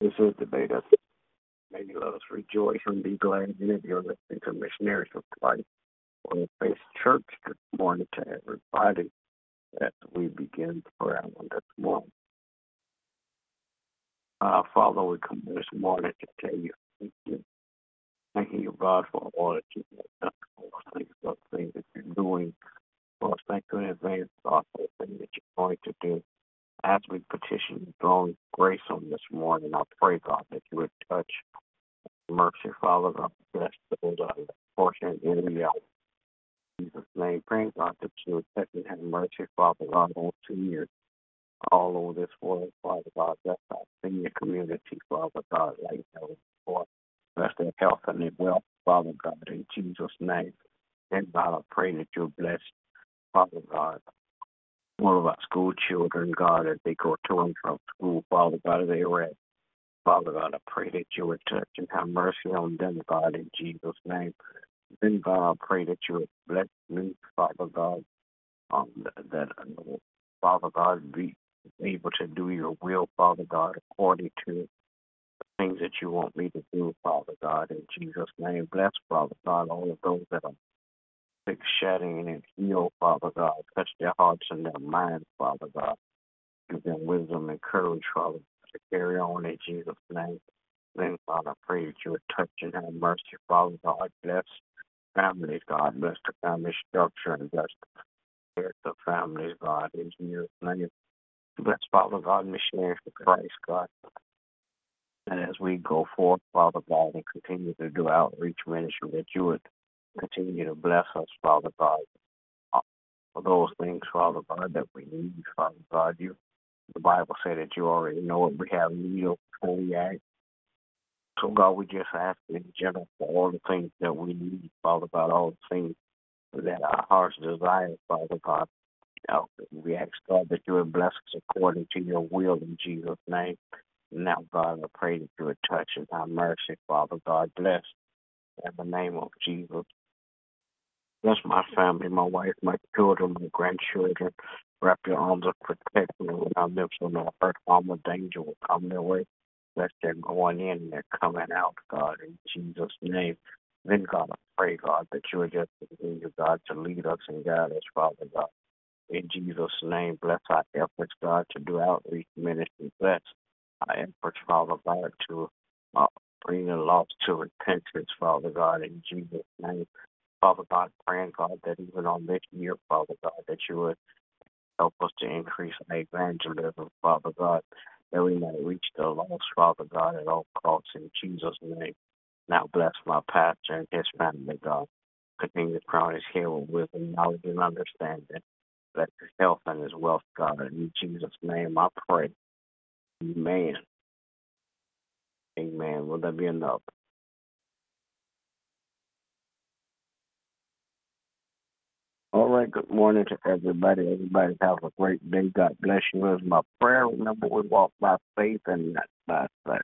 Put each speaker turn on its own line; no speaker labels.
This is the day that maybe let us rejoice and be glad in it. You're listening to Missionaries of Christ on the Faith Church. Good morning to everybody as we begin prayer on this morning. Uh, Father, we come this morning to tell you thank you. Thank you, God, for all that you've done for us. Thank you for the things that you're doing for us. Thank you in advance, God, for the things that you're going to do. As we petition the throne grace on this morning, I pray, God, that you would touch mercy, Father, God, bless those uh, portion in the uh, Jesus' name. Praying, God, that you would touch and have mercy, Father, God, on seniors all over this world, Father God. Bless our senior community, Father God, like never before. Bless their health and their wealth, Father God, in Jesus' name. And God, I pray that you bless, Father God, of our school children, God, as they go to and from school, Father God, they rest. Father God, I pray that you would touch and have mercy on them, God, in Jesus' name. Then, God, I pray that you would bless me, Father God, um, that, uh, Father God, be able to do your will, Father God, according to the things that you want me to do, Father God, in Jesus' name. Bless, Father God, all of those that are shedding, and heal, Father God. Touch their hearts and their minds, Father God. Give them wisdom and courage, Father, to carry on in Jesus' name. Then, Father, I pray that you would touch and have mercy, Father God. Bless families, God. Bless the family structure and bless the families, God, in Jesus' name. Bless, Father God, missionaries for Christ, God. And as we go forth, Father God, and continue to do outreach ministry, that you would continue to bless us, Father God, for those things, Father God, that we need, Father God. You, the Bible said that you already know what we have need of before we act. So, God, we just ask in general for all the things that we need, Father God, all the things that our hearts desire, Father God. Now, we ask, God, that you would bless us according to your will in Jesus' name. Now, God, I pray that you would touch and have mercy, Father God. Bless in the name of Jesus. Bless my family, my wife, my children, my grandchildren. Wrap your arms of protection around them so no hurt, harm, or danger will come their way. Bless their going in and their coming out, God, in Jesus' name. Then, God, I pray, God, that you would just continue, God, to lead us and guide us, Father God. In Jesus' name, bless our efforts, God, to do outreach ministry. Bless our efforts, Father God, to uh, bring the lost to repentance, Father God, in Jesus' name. Father God, praying, God, that even on this year, Father God, that you would help us to increase our evangelism, Father God, that we might reach the lost, Father God, at all costs in Jesus' name. Now bless my pastor and his family, God. Continue to crown his head with wisdom, knowledge, and understanding. Bless his health and his wealth, God. In Jesus' name I pray. Amen. Amen. Will there be enough? All right, good morning to everybody. Everybody have a great day. God bless you. Is my prayer. Remember, we walk by faith and not by sight.